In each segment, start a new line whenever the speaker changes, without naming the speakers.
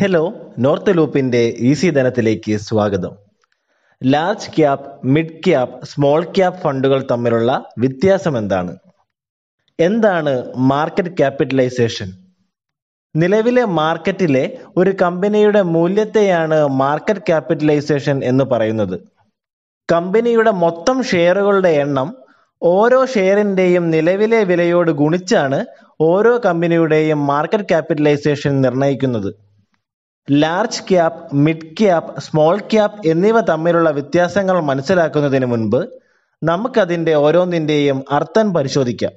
Hello north ലൂപ്പിന്റെ easy ധനത്തിലേക്ക് സ്വാഗതം. Large cap mid cap small cap ഫണ്ടുകൾ തമ്മിലുള്ള വ്യത്യാസം എന്താണ്? എന്താണ് മാർക്കറ്റ് ക്യാപിറ്റലൈസേഷൻ നിലവിലെ മാർക്കറ്റിലെ ഒരു കമ്പനിയുടെ മൂല്യത്തെയാണ് മാർക്കറ്റ് ക്യാപിറ്റലൈസേഷൻ എന്ന് പറയുന്നത്. കമ്പനിയുടെ മൊത്തം ഷെയറുകളുടെ എണ്ണം ഓരോ ഷെയറിന്റെയും നിലവിലെ വിലയോട് ഗുണിച്ചാണ് ഓരോ കമ്പനിയുടെയും മാർക്കറ്റ് ക്യാപിറ്റലൈസേഷൻ നിർണയിക്കുന്നത്. Large cap mid cap small cap എന്നിവ തമ്മിലുള്ള വ്യത്യാസങ്ങൾ മനസ്സിലാക്കുന്നതിന് മുൻപ് നമുക്കതിന്റെ ഓരോന്നിന്റെയും അർത്ഥം പരിശോധിക്കാം.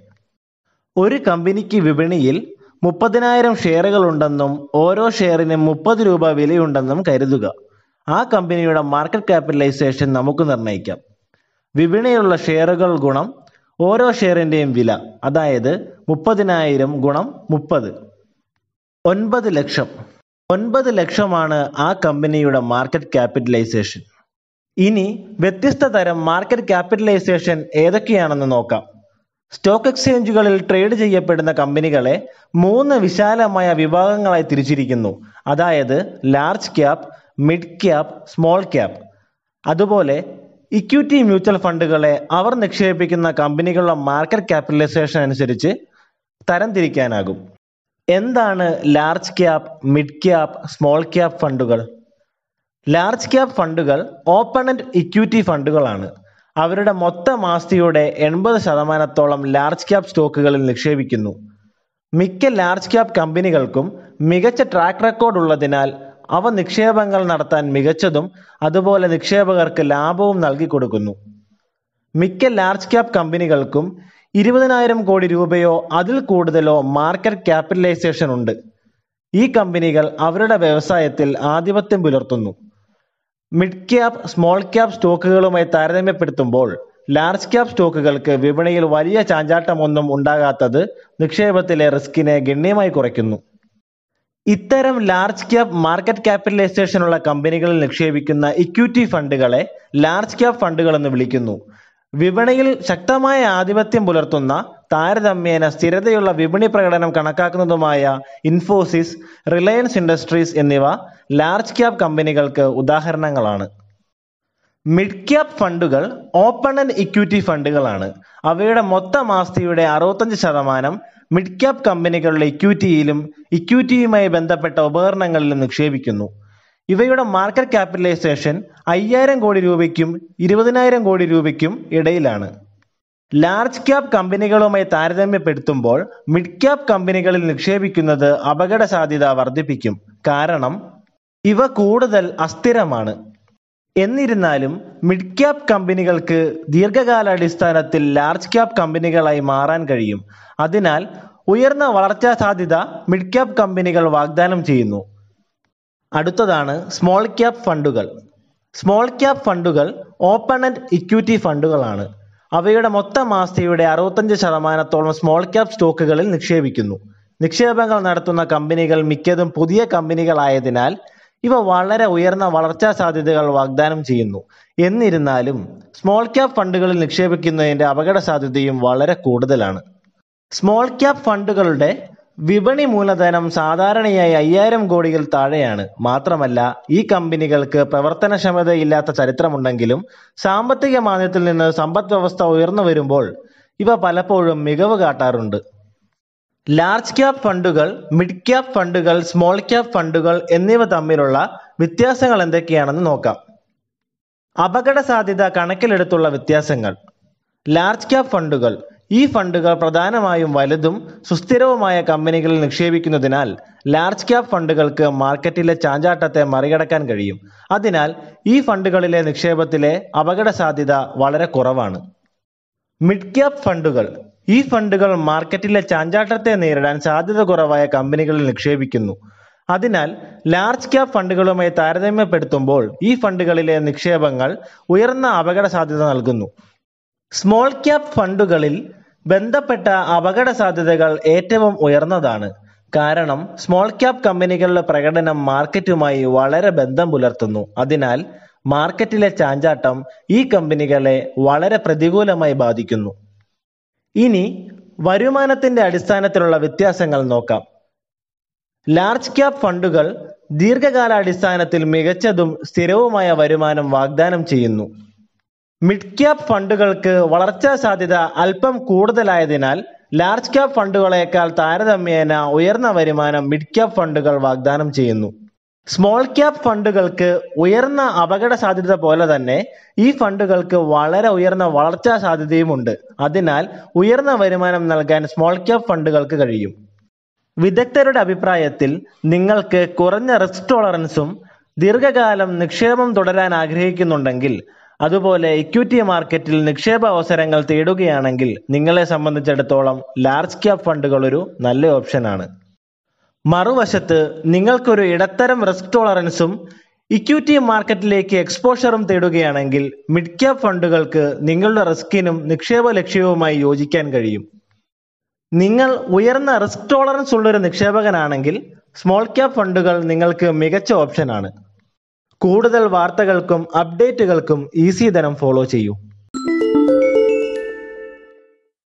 ഒരു കമ്പനിക്ക് വിപണിയിൽ മുപ്പതിനായിരം ഷെയറുകൾ ഉണ്ടെന്നും ഓരോ ഷെയറിനും മുപ്പത് രൂപ വിലയുണ്ടെന്നും കരുതുക. ആ കമ്പനിയുടെ മാർക്കറ്റ് ക്യാപിറ്റലൈസേഷൻ നമുക്ക് നിർണയിക്കാം. വിപണിയിലുള്ള ഷെയറുകൾ ഗുണം ഓരോ ഷെയറിന്റെയും വില അതായത് മുപ്പതിനായിരം ഗുണം മുപ്പത്. ഒൻപത് ലക്ഷം. ഒൻപത് ലക്ഷമാണ് ആ കമ്പനിയുടെ മാർക്കറ്റ് ക്യാപിറ്റലൈസേഷൻ ഇനി വ്യത്യസ്ത തരം മാർക്കറ്റ് ക്യാപിറ്റലൈസേഷൻ ഏതൊക്കെയാണെന്ന് നോക്കാം. സ്റ്റോക്ക് എക്സ്ചേഞ്ചുകളിൽ ട്രേഡ് ചെയ്യപ്പെടുന്ന കമ്പനികളെ മൂന്ന് വിശാലമായ വിഭാഗങ്ങളായി തിരിച്ചിരിക്കുന്നു. അതായത് large cap mid cap small cap അതുപോലെ ഇക്വിറ്റി മ്യൂച്വൽ ഫണ്ടുകളെ അവർ നിക്ഷേപിക്കുന്ന കമ്പനികളുടെ മാർക്കറ്റ് ക്യാപിറ്റലൈസേഷൻ അനുസരിച്ച് തരംതിരിക്കാനാകും എന്താണ് large cap mid cap small cap ഫണ്ടുകൾ? ലാർജ് ക്യാപ് ഫണ്ടുകൾ ഓപ്പൺ ആൻഡ് ഇക്വിറ്റി ഫണ്ടുകളാണ്. അവരുടെ മൊത്തം ആസ്തിയുടെ എൺപത് ശതമാനത്തോളം ലാർജ് ക്യാപ് സ്റ്റോക്കുകളിൽ നിക്ഷേപിക്കുന്നു. മിക്ക ലാർജ് ക്യാപ് കമ്പനികൾക്കും മികച്ച ട്രാക്ക് റെക്കോർഡ് ഉള്ളതിനാൽ അവ നിക്ഷേപങ്ങൾ നടത്താൻ മികച്ചതും അതുപോലെ നിക്ഷേപകർക്ക് ലാഭവും നൽകി കൊടുക്കുന്നു. മിക്ക ലാർജ് ക്യാപ് കമ്പനികൾക്കും ഇരുപതിനായിരം കോടി രൂപയോ അതിൽ കൂടുതലോ മാർക്കറ്റ് ക്യാപിറ്റലൈസേഷൻ ഉണ്ട്. ഈ കമ്പനികൾ അവരുടെ വ്യവസായത്തിൽ ആധിപത്യം പുലർത്തുന്നു. മിഡ് ക്യാപ് സ്മോൾ ക്യാപ് സ്റ്റോക്കുകളുമായി താരതമ്യപ്പെടുത്തുമ്പോൾ ലാർജ് ക്യാപ് സ്റ്റോക്കുകൾക്ക് വിപണിയിൽ വലിയ ചാഞ്ചാട്ടമൊന്നും ഉണ്ടാകാത്തത് നിക്ഷേപത്തിലെ റിസ്കിനെ ഗണ്യമായി കുറയ്ക്കുന്നു. ഇത്തരം ലാർജ് ക്യാപ് മാർക്കറ്റ് ക്യാപിറ്റലൈസേഷനുള്ള കമ്പനികളിൽ നിക്ഷേപിക്കുന്ന ഇക്വിറ്റി ഫണ്ടുകളെ ലാർജ് ക്യാപ് ഫണ്ടുകൾ എന്ന് വിളിക്കുന്നു. വിപണിയിൽ ശക്തമായ ആധിപത്യം പുലർത്തുന്ന താരതമ്യേന സ്ഥിരതയുള്ള വിപണി പ്രകടനം കണക്കാക്കുന്നതുമായ ഇൻഫോസിസ് റിലയൻസ് ഇൻഡസ്ട്രീസ് എന്നിവ ലാർജ് ക്യാപ് കമ്പനികൾക്ക് ഉദാഹരണങ്ങളാണ്. മിഡ് ക്യാപ് ഫണ്ടുകൾ ഓപ്പൺ ആൻഡ് ഇക്വിറ്റി ഫണ്ടുകളാണ്. അവയുടെ മൊത്തം ആസ്തിയുടെ അറുപത്തഞ്ച് ശതമാനം മിഡ് ക്യാപ് കമ്പനികളുടെ ഇക്വിറ്റിയിലും ഇക്വിറ്റിയുമായി ബന്ധപ്പെട്ട ഉപകരണങ്ങളിലും നിക്ഷേപിക്കുന്നു. ഇവയുടെ മാർക്കറ്റ് ക്യാപിറ്റലൈസേഷൻ അയ്യായിരം കോടി രൂപയ്ക്കും ഇരുപതിനായിരം കോടി രൂപയ്ക്കും ഇടയിലാണ്. ലാർജ് ക്യാപ് കമ്പനികളുമായി താരതമ്യപ്പെടുത്തുമ്പോൾ മിഡ് ക്യാപ് കമ്പനികളിൽ നിക്ഷേപിക്കുന്നത് അപകട സാധ്യത വർദ്ധിപ്പിക്കും. കാരണം ഇവ കൂടുതൽ അസ്ഥിരമാണ്. എന്നിരുന്നാലും മിഡ് ക്യാപ് കമ്പനികൾക്ക് ദീർഘകാലാടിസ്ഥാനത്തിൽ ലാർജ് ക്യാപ് കമ്പനികളായി മാറാൻ കഴിയും. അതിനാൽ ഉയർന്ന വളർച്ചാ സാധ്യത മിഡ് ക്യാപ് കമ്പനികൾ വാഗ്ദാനം ചെയ്യുന്നു. അടുത്തതാണ് സ്മോൾ ക്യാപ് ഫണ്ടുകൾ. സ്മോൾ ക്യാപ് ഫണ്ടുകൾ ഓപ്പൺ ആൻഡ് ഇക്വിറ്റി ഫണ്ടുകളാണ്. അവയുടെ മൊത്തം ആസ്തിയുടെ അറുപത്തഞ്ച് ശതമാനത്തോളം സ്മോൾ ക്യാപ് സ്റ്റോക്കുകളിൽ നിക്ഷേപിക്കുന്നു. നിക്ഷേപങ്ങൾ നടത്തുന്ന കമ്പനികൾ മിക്കതും പുതിയ കമ്പനികളായതിനാൽ ഇവ വളരെ ഉയർന്ന വളർച്ചാ സാധ്യതകൾ വാഗ്ദാനം ചെയ്യുന്നു. എന്നിരുന്നാലും സ്മോൾ ക്യാപ് ഫണ്ടുകളിൽ നിക്ഷേപിക്കുന്നതിന്റെ അപകട സാധ്യതയും വളരെ കൂടുതലാണ്. സ്മോൾ ക്യാപ് ഫണ്ടുകളുടെ വിപണി മൂലധനം സാധാരണയായി അയ്യായിരം കോടിയിൽ താഴെയാണ്. മാത്രമല്ല ഈ കമ്പനികൾക്ക് പ്രവർത്തനക്ഷമതയില്ലാത്ത ചരിത്രമുണ്ടെങ്കിലും സാമ്പത്തിക മാന്ദ്യത്തിൽ നിന്ന് സമ്പദ് വ്യവസ്ഥ ഉയർന്നു വരുമ്പോൾ ഇവ പലപ്പോഴും മികവ് കാട്ടാറുണ്ട്. ലാർജ് ക്യാപ് ഫണ്ടുകൾ മിഡ് ക്യാപ് ഫണ്ടുകൾ സ്മോൾ ക്യാപ് ഫണ്ടുകൾ എന്നിവ തമ്മിലുള്ള വ്യത്യാസങ്ങൾ എന്തൊക്കെയാണെന്ന് നോക്കാം. അപകട സാധ്യത കണക്കിലെടുത്തുള്ള വ്യത്യാസങ്ങൾ. ലാർജ് ക്യാപ് ഫണ്ടുകൾ ഈ ഫണ്ടുകൾ പ്രധാനമായും വലുതും സുസ്ഥിരവുമായ കമ്പനികളിൽ നിക്ഷേപിക്കുന്നതിനാൽ ലാർജ് ക്യാപ് ഫണ്ടുകൾക്ക് മാർക്കറ്റിലെ ചാഞ്ചാട്ടത്തെ മറികടക്കാൻ കഴിയും. അതിനാൽ ഈ ഫണ്ടുകളിലെ നിക്ഷേപത്തിലെ അപകട സാധ്യത വളരെ കുറവാണ്. മിഡ് ക്യാപ് ഫണ്ടുകൾ. ഈ ഫണ്ടുകൾ മാർക്കറ്റിലെ ചാഞ്ചാട്ടത്തെ നേരിടാൻ സാധ്യത കുറവായ കമ്പനികളിൽ നിക്ഷേപിക്കുന്നു. അതിനാൽ ലാർജ് ക്യാപ് ഫണ്ടുകളുമായി താരതമ്യപ്പെടുത്തുമ്പോൾ ഈ ഫണ്ടുകളിലെ നിക്ഷേപങ്ങൾ ഉയർന്ന അപകട സാധ്യത നൽകുന്നു. സ്മോൾ ക്യാപ് ഫണ്ടുകളിൽ ബന്ധപ്പെട്ട അപകട സാധ്യതകൾ ഏറ്റവും ഉയർന്നതാണ്. കാരണം സ്മോൾ ക്യാപ് കമ്പനികളുടെ പ്രകടനം മാർക്കറ്റുമായി വളരെ ബന്ധം പുലർത്തുന്നു. അതിനാൽ മാർക്കറ്റിലെ ചാഞ്ചാട്ടം ഈ കമ്പനികളെ വളരെ പ്രതികൂലമായി ബാധിക്കുന്നു. ഇനി വരുമാനത്തിന്റെ അടിസ്ഥാനത്തിലുള്ള വ്യത്യാസങ്ങൾ നോക്കാം. ലാർജ് ക്യാപ് ഫണ്ടുകൾ ദീർഘകാലാടിസ്ഥാനത്തിൽ മികച്ചതും സ്ഥിരവുമായ വരുമാനം വാഗ്ദാനം ചെയ്യുന്നു. മിഡ് ക്യാപ് ഫണ്ടുകൾക്ക് വളർച്ചാ സാധ്യത അല്പം കൂടുതലായതിനാൽ ലാർജ് ക്യാപ് ഫണ്ടുകളേക്കാൾ താരതമ്യേന ഉയർന്ന വരുമാനം മിഡ് ക്യാപ് ഫണ്ടുകൾ വാഗ്ദാനം ചെയ്യുന്നു. സ്മോൾ ക്യാപ് ഫണ്ടുകൾക്ക് ഉയർന്ന അപകട സാധ്യത പോലെ തന്നെ ഈ ഫണ്ടുകൾക്ക് വളരെ ഉയർന്ന വളർച്ചാ സാധ്യതയുമുണ്ട് അതിനാൽ ഉയർന്ന വരുമാനം നൽകാൻ സ്മോൾ ക്യാപ് ഫണ്ടുകൾക്ക് കഴിയും. വിദഗ്ധരുടെ അഭിപ്രായത്തിൽ നിങ്ങൾക്ക് കുറഞ്ഞ റിസ്ക് ടോളറൻസും ദീർഘകാലം നിക്ഷേപം തുടരാൻ ആഗ്രഹിക്കുന്നുണ്ടെങ്കിൽ അതുപോലെ ഇക്വിറ്റി മാർക്കറ്റിൽ നിക്ഷേപ അവസരങ്ങൾ തേടുകയാണെങ്കിൽ നിങ്ങളെ സംബന്ധിച്ചിടത്തോളം ലാർജ് ക്യാപ് ഫണ്ടുകൾ ഒരു നല്ല ഓപ്ഷനാണ് മറുവശത്ത് നിങ്ങൾക്കൊരു ഇടത്തരം റിസ്ക് ടോളറൻസും ഇക്വിറ്റി മാർക്കറ്റിലേക്ക് എക്സ്പോഷറും തേടുകയാണെങ്കിൽ മിഡ് ക്യാപ് ഫണ്ടുകൾക്ക് നിങ്ങളുടെ റിസ്കിനും നിക്ഷേപ ലക്ഷ്യവുമായി യോജിക്കാൻ കഴിയും. നിങ്ങൾ ഉയർന്ന റിസ്ക് ടോളറൻസ് ഉള്ളൊരു നിക്ഷേപകനാണെങ്കിൽ സ്മോൾ ക്യാപ് ഫണ്ടുകൾ നിങ്ങൾക്ക് മികച്ച ഓപ്ഷനാണ് കൂടുതൽ വാർത്തകൾക്കും അപ്ഡേറ്റുകൾക്കും ഈസി ധനം ഫോളോ ചെയ്യൂ.